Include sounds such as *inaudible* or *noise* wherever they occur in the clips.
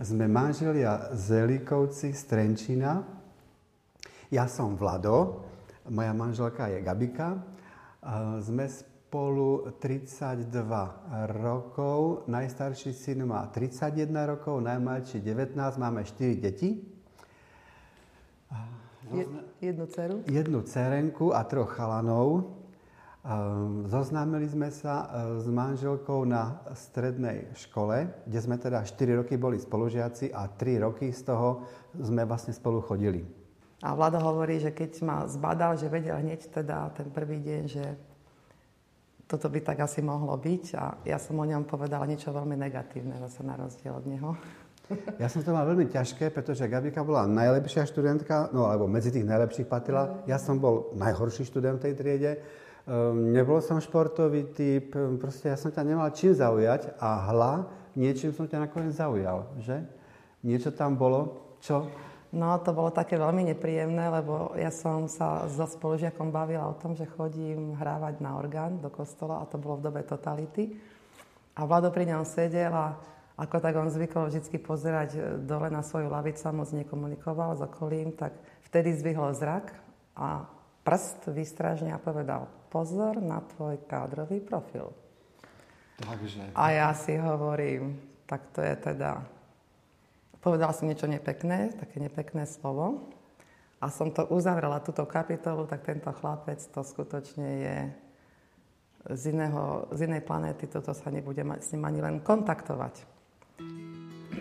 Sme manželia Zelíkovci z Trenčína. Ja som Vlado, moja manželka je Gabika. Sme spolu 32 rokov, najstarší syn má 31 rokov, najmladší 19, máme 4 deti. Jednu dceru? Jednu dcerenku a troch chalanov. Zoznámili sme sa e, s manželkou na strednej škole, kde sme teda 4 roky boli spolužiaci a 3 roky z toho sme vlastne spolu chodili. A Vlado hovorí, že keď ma zbadal, že vedel hneď teda ten prvý deň, že toto by tak asi mohlo byť a ja som o ňom povedala niečo veľmi negatívne zase na rozdiel od neho. Ja som to mal veľmi ťažké, pretože Gabika bola najlepšia študentka, no alebo medzi tých najlepších patrila. Ja som bol najhorší študent v tej triede nebol som športový typ, ehm, proste ja som ťa nemal čím zaujať a hla, niečím som ťa nakoniec zaujal, že? Niečo tam bolo, čo? No, to bolo také veľmi nepríjemné, lebo ja som sa so spolužiakom bavila o tom, že chodím hrávať na orgán do kostola a to bolo v dobe totality. A Vlado pri ňom sedel a ako tak on zvykol vždy pozerať e, dole na svoju lavicu a moc nekomunikoval s okolím, tak vtedy zvyhol zrak a prst vystražne a povedal, pozor na tvoj kádrový profil. Takže. A ja si hovorím, tak to je teda... Povedal som niečo nepekné, také nepekné slovo. A som to uzavrela, túto kapitolu, tak tento chlapec to skutočne je z, iného, z inej planéty, toto sa nebude s ním ani len kontaktovať.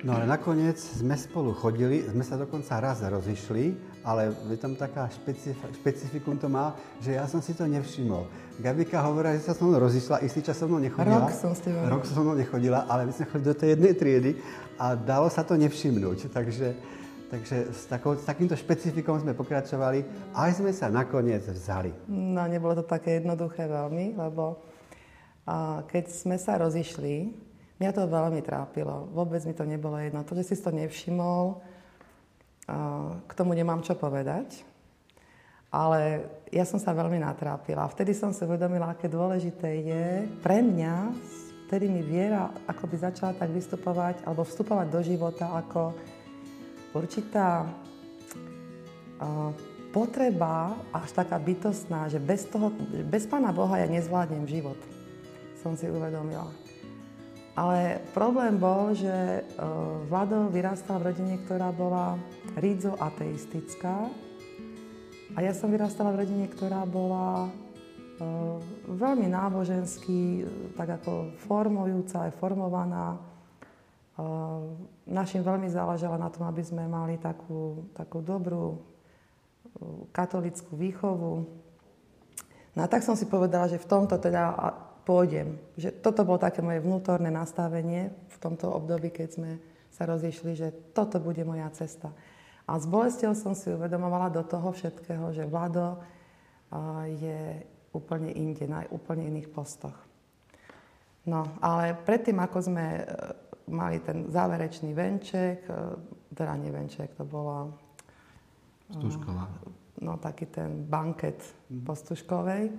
No ale nakoniec sme spolu chodili, sme sa dokonca raz rozišli, ale je tam taká špecif- špecifikum to má, že ja som si to nevšimol. Gabika hovorila, že sa so mnou rozišla, istý čas so mnou nechodila. Rok som s tebou. Rok so mnou nechodila, ale my sme chodili do tej jednej triedy a dalo sa to nevšimnúť. Takže, takže s, takou, s takýmto špecifikom sme pokračovali a aj sme sa nakoniec vzali. No, nebolo to také jednoduché veľmi, lebo a keď sme sa rozišli, Mňa to veľmi trápilo. Vôbec mi to nebolo jedno. To, že si to nevšimol, k tomu nemám čo povedať. Ale ja som sa veľmi natrápila. Vtedy som si uvedomila, aké dôležité je pre mňa, vtedy mi viera akoby začala tak vystupovať alebo vstupovať do života ako určitá potreba, až taká bytostná, že bez, toho, bez Pána Boha ja nezvládnem život. Som si uvedomila. Ale problém bol, že e, Vlado vyrastal v rodine, ktorá bola rídzo ateistická. A ja som vyrastala v rodine, ktorá bola e, veľmi nábožensky, tak ako formujúca, aj formovaná. E, našim veľmi záležalo na tom, aby sme mali takú, takú dobrú katolickú výchovu. No a tak som si povedala, že v tomto teda pôjdem. Že toto bolo také moje vnútorné nastavenie v tomto období, keď sme sa rozišli, že toto bude moja cesta. A s bolestou som si uvedomovala do toho všetkého, že Vlado je úplne inde, na úplne iných postoch. No, ale predtým, ako sme e, mali ten záverečný venček, e, teda nie venček, to bolo... Stužková. No, taký ten banket mm. po Stužkovej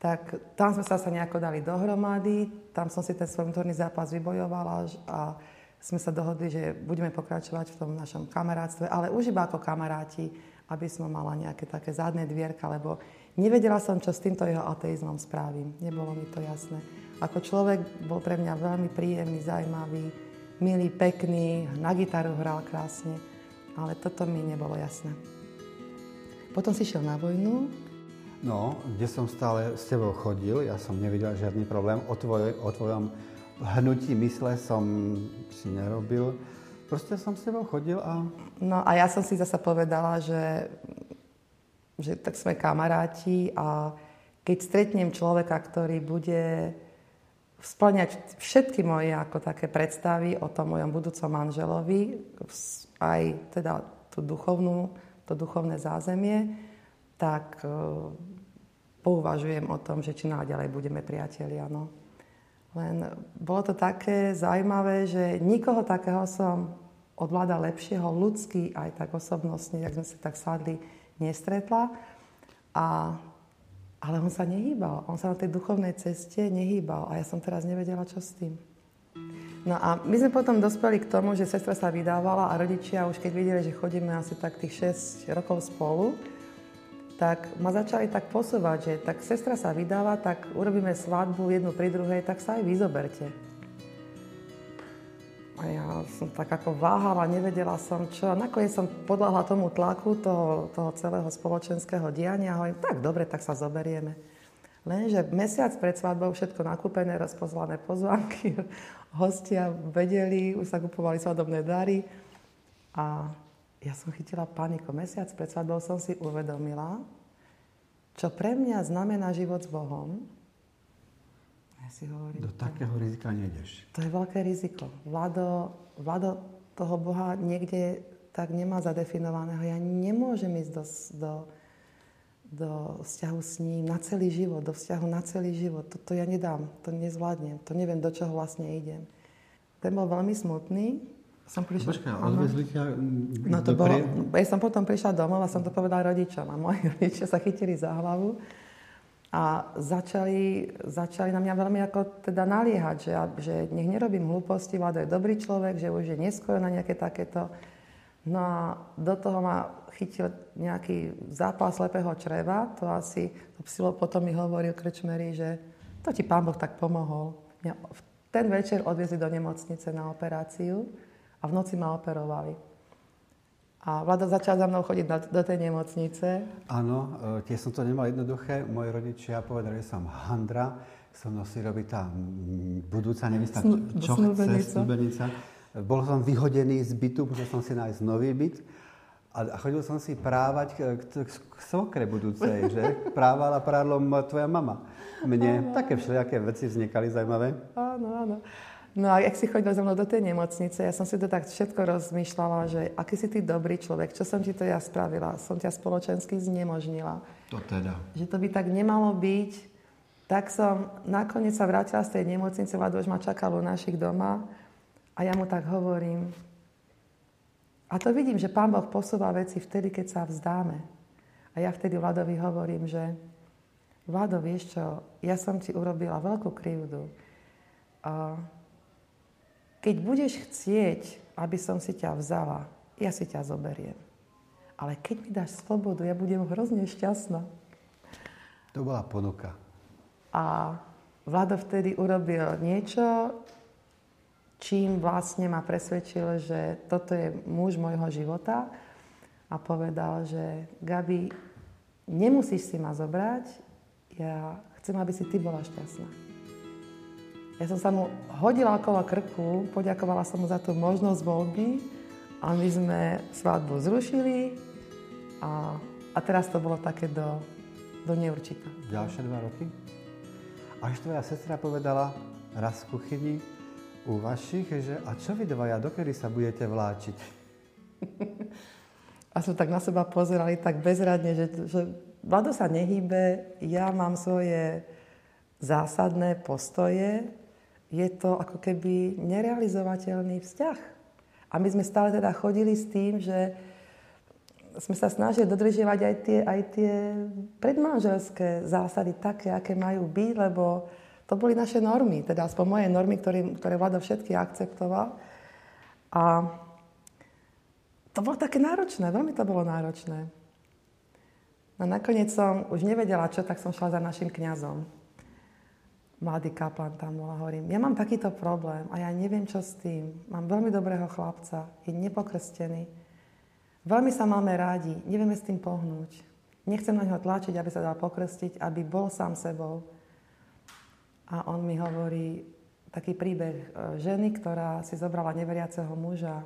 tak tam sme sa sa nejako dali dohromady, tam som si ten svoj vnútorný zápas vybojovala a sme sa dohodli, že budeme pokračovať v tom našom kamarátstve, ale už iba ako kamaráti, aby som mala nejaké také zadné dvierka, lebo nevedela som, čo s týmto jeho ateizmom spravím. Nebolo mi to jasné. Ako človek bol pre mňa veľmi príjemný, zaujímavý, milý, pekný, na gitaru hral krásne, ale toto mi nebolo jasné. Potom si šiel na vojnu, No, kde som stále s tebou chodil, ja som nevidel žiadny problém. O, tvoj, o tvojom hnutí mysle som si nerobil. Proste som s tebou chodil a... No a ja som si zase povedala, že, že tak sme kamaráti a keď stretnem človeka, ktorý bude splňať všetky moje ako také predstavy o tom mojom budúcom manželovi, aj teda tú duchovnú, to duchovné zázemie, tak pouvažujem o tom, že či naďalej budeme priatelia. No. Len bolo to také zaujímavé, že nikoho takého som od vláda lepšieho, ľudský aj tak osobnostne, jak sme sa tak sadli, nestretla. A, ale on sa nehýbal. On sa na tej duchovnej ceste nehýbal. A ja som teraz nevedela, čo s tým. No a my sme potom dospeli k tomu, že sestra sa vydávala a rodičia už keď videli, že chodíme asi tak tých 6 rokov spolu, tak ma začali tak posúvať, že tak sestra sa vydáva, tak urobíme svadbu jednu pri druhej, tak sa aj vyzoberte. A ja som tak ako váhala, nevedela som čo. A nakoniec som podľahla tomu tlaku toho, toho celého spoločenského diania hovorím, tak dobre, tak sa zoberieme. Lenže mesiac pred svadbou všetko nakúpené, rozpozvané pozvánky, *laughs* hostia vedeli, už sa kupovali svadobné dary. A ja som chytila paniku. Mesiac pred svadbou som si uvedomila, čo pre mňa znamená život s Bohom. Ja si hovorím, Do takého rizika nejdeš. To je veľké riziko. Vlado, Vlado toho Boha niekde tak nemá zadefinovaného. Ja nemôžem ísť do, do do vzťahu s ním na celý život, do vzťahu na celý život. Toto ja nedám, to nezvládnem, to neviem, do čoho vlastne idem. Ten bol veľmi smutný. Som prišla... Počkaj, odvezli ťa no to bolo, Ja som potom prišla domov a som to povedala rodičom a moji *laughs* rodičia sa chytili za hlavu a začali, začali na mňa veľmi ako teda naliehať, že, že nech nerobím hlúposti, Vlado je dobrý človek, že už je neskoro na nejaké takéto. No a do toho ma chytil nejaký zápal slepého čreva, to asi, to psilo potom mi hovoril krčmery, že to ti pán Boh tak pomohol. Mňa v ten večer odviezli do nemocnice na operáciu a v noci ma operovali. A Vlada začal za mnou chodiť do, do tej nemocnice. Áno, e, tiež som to nemal jednoduché. Moji rodičia povedali, že som handra, so mnou si robí tá budúca nevista, čo chce, snúbenica. Bol som vyhodený z bytu, musel som si nájsť nový byt. A chodil som si právať k, k, k svokre budúcej, že? *laughs* Právala prádlom tvoja mama. Mne áno. také všelijaké veci vznikali zaujímavé. Áno, áno. No a jak si chodil za mnou do tej nemocnice, ja som si to tak všetko rozmýšľala, že aký si ty dobrý človek, čo som ti to ja spravila, som ťa spoločensky znemožnila. To teda. Že to by tak nemalo byť. Tak som nakoniec sa vrátila z tej nemocnice, Vlado už ma čakal u našich doma a ja mu tak hovorím, a to vidím, že Pán Boh posúva veci vtedy, keď sa vzdáme. A ja vtedy Vladovi hovorím, že Vlado, vieš čo, ja som ti urobila veľkú krivdu. A keď budeš chcieť, aby som si ťa vzala, ja si ťa zoberiem. Ale keď mi dáš slobodu, ja budem hrozne šťastná. To bola ponuka. A Vlado vtedy urobil niečo, čím vlastne ma presvedčil, že toto je muž môjho života a povedal, že Gabi, nemusíš si ma zobrať, ja chcem, aby si ty bola šťastná. Ja som sa mu hodila okolo krku, poďakovala som mu za tú možnosť voľby a my sme svadbu zrušili a, a teraz to bolo také do, do neurčita. Ďalšie dva roky? Až tvoja sestra povedala raz v kuchyni, u vašich, že a čo vy dvaja, dokedy sa budete vláčiť? *laughs* A sme tak na seba pozerali tak bezradne, že, že Vlado sa nehýbe, ja mám svoje zásadné postoje, je to ako keby nerealizovateľný vzťah. A my sme stále teda chodili s tým, že sme sa snažili dodržiavať aj tie, aj tie predmanželské zásady také, aké majú byť, lebo to boli naše normy, teda aspoň moje normy, ktoré, ktoré vláda všetky akceptoval. A to bolo také náročné, veľmi to bolo náročné. No nakoniec som už nevedela čo, tak som šla za našim kňazom. Mladý kaplan tam a hovorím, ja mám takýto problém a ja neviem, čo s tým. Mám veľmi dobrého chlapca, je nepokrstený. Veľmi sa máme rádi, nevieme s tým pohnúť. Nechcem na ňo tlačiť, aby sa dal pokrstiť, aby bol sám sebou. A on mi hovorí taký príbeh e, ženy, ktorá si zobrala neveriaceho muža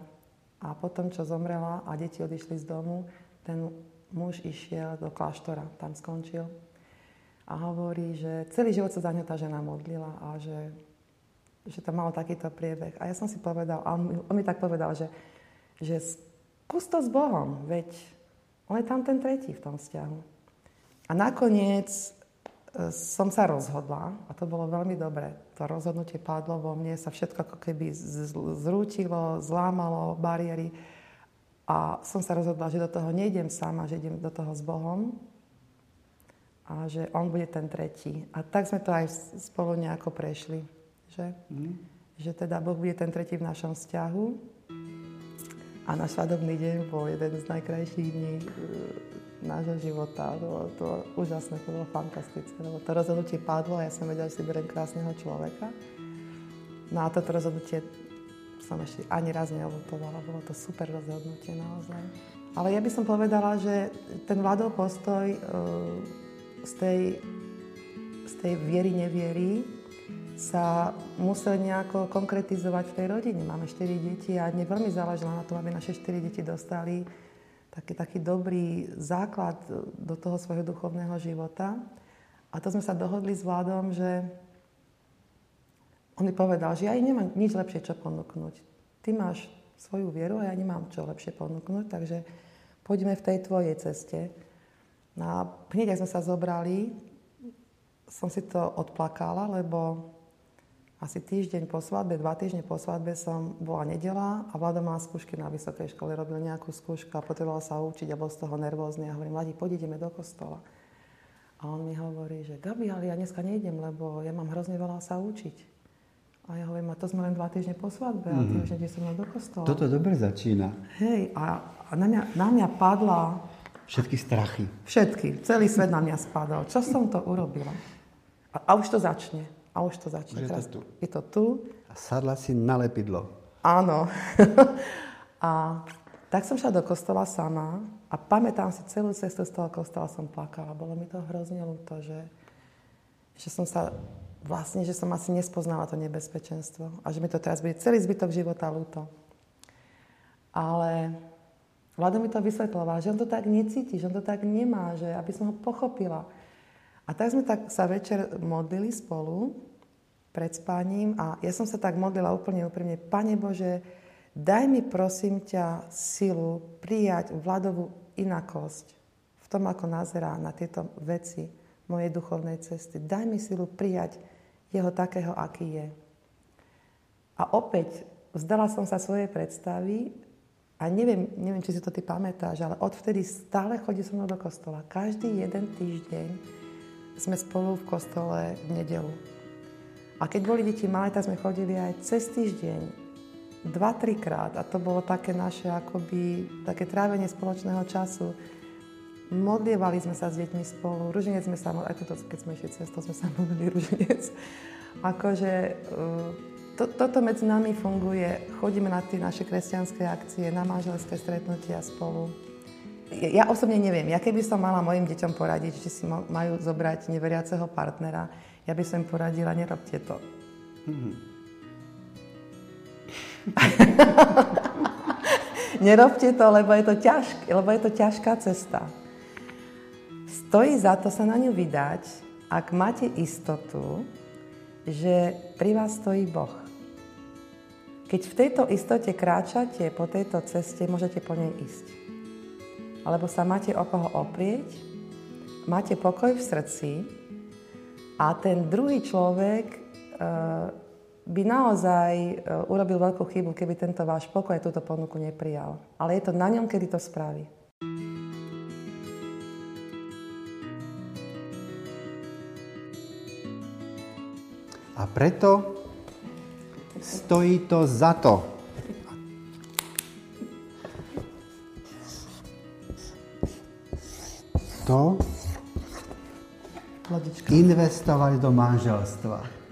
a potom, čo zomrela a deti odišli z domu, ten muž išiel do kláštora, tam skončil. A hovorí, že celý život sa za ňu tá žena modlila a že, že to malo takýto priebeh. A ja som si povedal, a on, on mi tak povedal, že, že skús to s Bohom, veď on je tam ten tretí v tom vzťahu. A nakoniec som sa rozhodla, a to bolo veľmi dobré, to rozhodnutie padlo vo mne, sa všetko ako keby zrútilo, zlámalo bariéry a som sa rozhodla, že do toho nejdem sama, že idem do toho s Bohom a že On bude ten tretí. A tak sme to aj spolu nejako prešli. Že? Mm. že teda Boh bude ten tretí v našom vzťahu. A náš svadobný deň bol jeden z najkrajších dní e, nášho života. To bolo to úžasné, to bolo fantastické. Lebo to rozhodnutie padlo a ja som vedela, že si beriem krásneho človeka. No a toto rozhodnutie som ešte ani raz neolutovala. Bolo to super rozhodnutie naozaj. Ale ja by som povedala, že ten vládol postoj uh, z tej, z tej viery, neviery sa musel nejako konkretizovať v tej rodine. Máme 4 deti a mne veľmi záležilo na tom, aby naše 4 deti dostali taký, taký dobrý základ do toho svojho duchovného života. A to sme sa dohodli s vládom, že on mi povedal, že ja nemám nič lepšie čo ponúknuť. Ty máš svoju vieru a ja nemám čo lepšie ponúknuť, takže poďme v tej tvojej ceste. No a hneď, ak sme sa zobrali, som si to odplakala, lebo asi týždeň po svadbe, dva týždne po svadbe som bola nedela a vláda mala skúšky na vysokej škole, robil nejakú skúšku a potreboval sa učiť a bol z toho nervózny. A hovorím, Vladi, poď ideme do kostola. A on mi hovorí, že Gabi, ale ja dneska nejdem, lebo ja mám hrozne veľa sa učiť. A ja hovorím, a to sme len dva týždne po svadbe mm-hmm. a mhm. nejdeš som do kostola. Toto dobre začína. Hej, a, a na, mňa, na mňa padla... Všetky strachy. Všetky. Celý svet na mňa spadol. Čo som to urobila? A, a už to začne. A už to začne. Už je to tu. Je to tu. A sadla si na lepidlo. Áno. *laughs* a tak som šla do kostola sama a pamätám si celú cestu z toho kostola som plakala. Bolo mi to hrozne ľúto, že, že som sa vlastne, že som asi nespoznala to nebezpečenstvo a že mi to teraz bude celý zbytok života ľúto. Ale Vlado mi to vysvetloval, že on to tak necíti, že on to tak nemá, že aby som ho pochopila. A tak sme tak sa večer modlili spolu pred spaním a ja som sa tak modlila úplne úprimne. Pane Bože, daj mi prosím ťa silu prijať Vladovú inakosť v tom, ako nazerá na tieto veci mojej duchovnej cesty. Daj mi silu prijať jeho takého, aký je. A opäť vzdala som sa svojej predstavy a neviem, neviem, či si to ty pamätáš, ale odvtedy stále chodí so mnou do kostola. Každý jeden týždeň sme spolu v kostole v nedelu. A keď boli deti malé, tak sme chodili aj cez týždeň, dva, trikrát. A to bolo také naše akoby, také trávenie spoločného času. Modlievali sme sa s deťmi spolu, ruženec sme sa, aj toto, keď sme išli cez to, sme sa modlili *laughs* ruženec. Akože uh, to, toto medzi nami funguje. Chodíme na tie naše kresťanské akcie, na manželské stretnutia spolu ja osobne neviem, ja keby som mala mojim deťom poradiť, že si majú zobrať neveriaceho partnera, ja by som im poradila, nerobte to. Mm-hmm. *laughs* Nerobte to, lebo je to, ťažk, lebo je to ťažká cesta. Stojí za to sa na ňu vydať, ak máte istotu, že pri vás stojí Boh. Keď v tejto istote kráčate po tejto ceste, môžete po nej ísť alebo sa máte o koho oprieť, máte pokoj v srdci a ten druhý človek e, by naozaj e, urobil veľkú chybu, keby tento váš pokoj túto ponuku neprijal. Ale je to na ňom, kedy to spraví. A preto stojí to za to. to investovať do manželstva.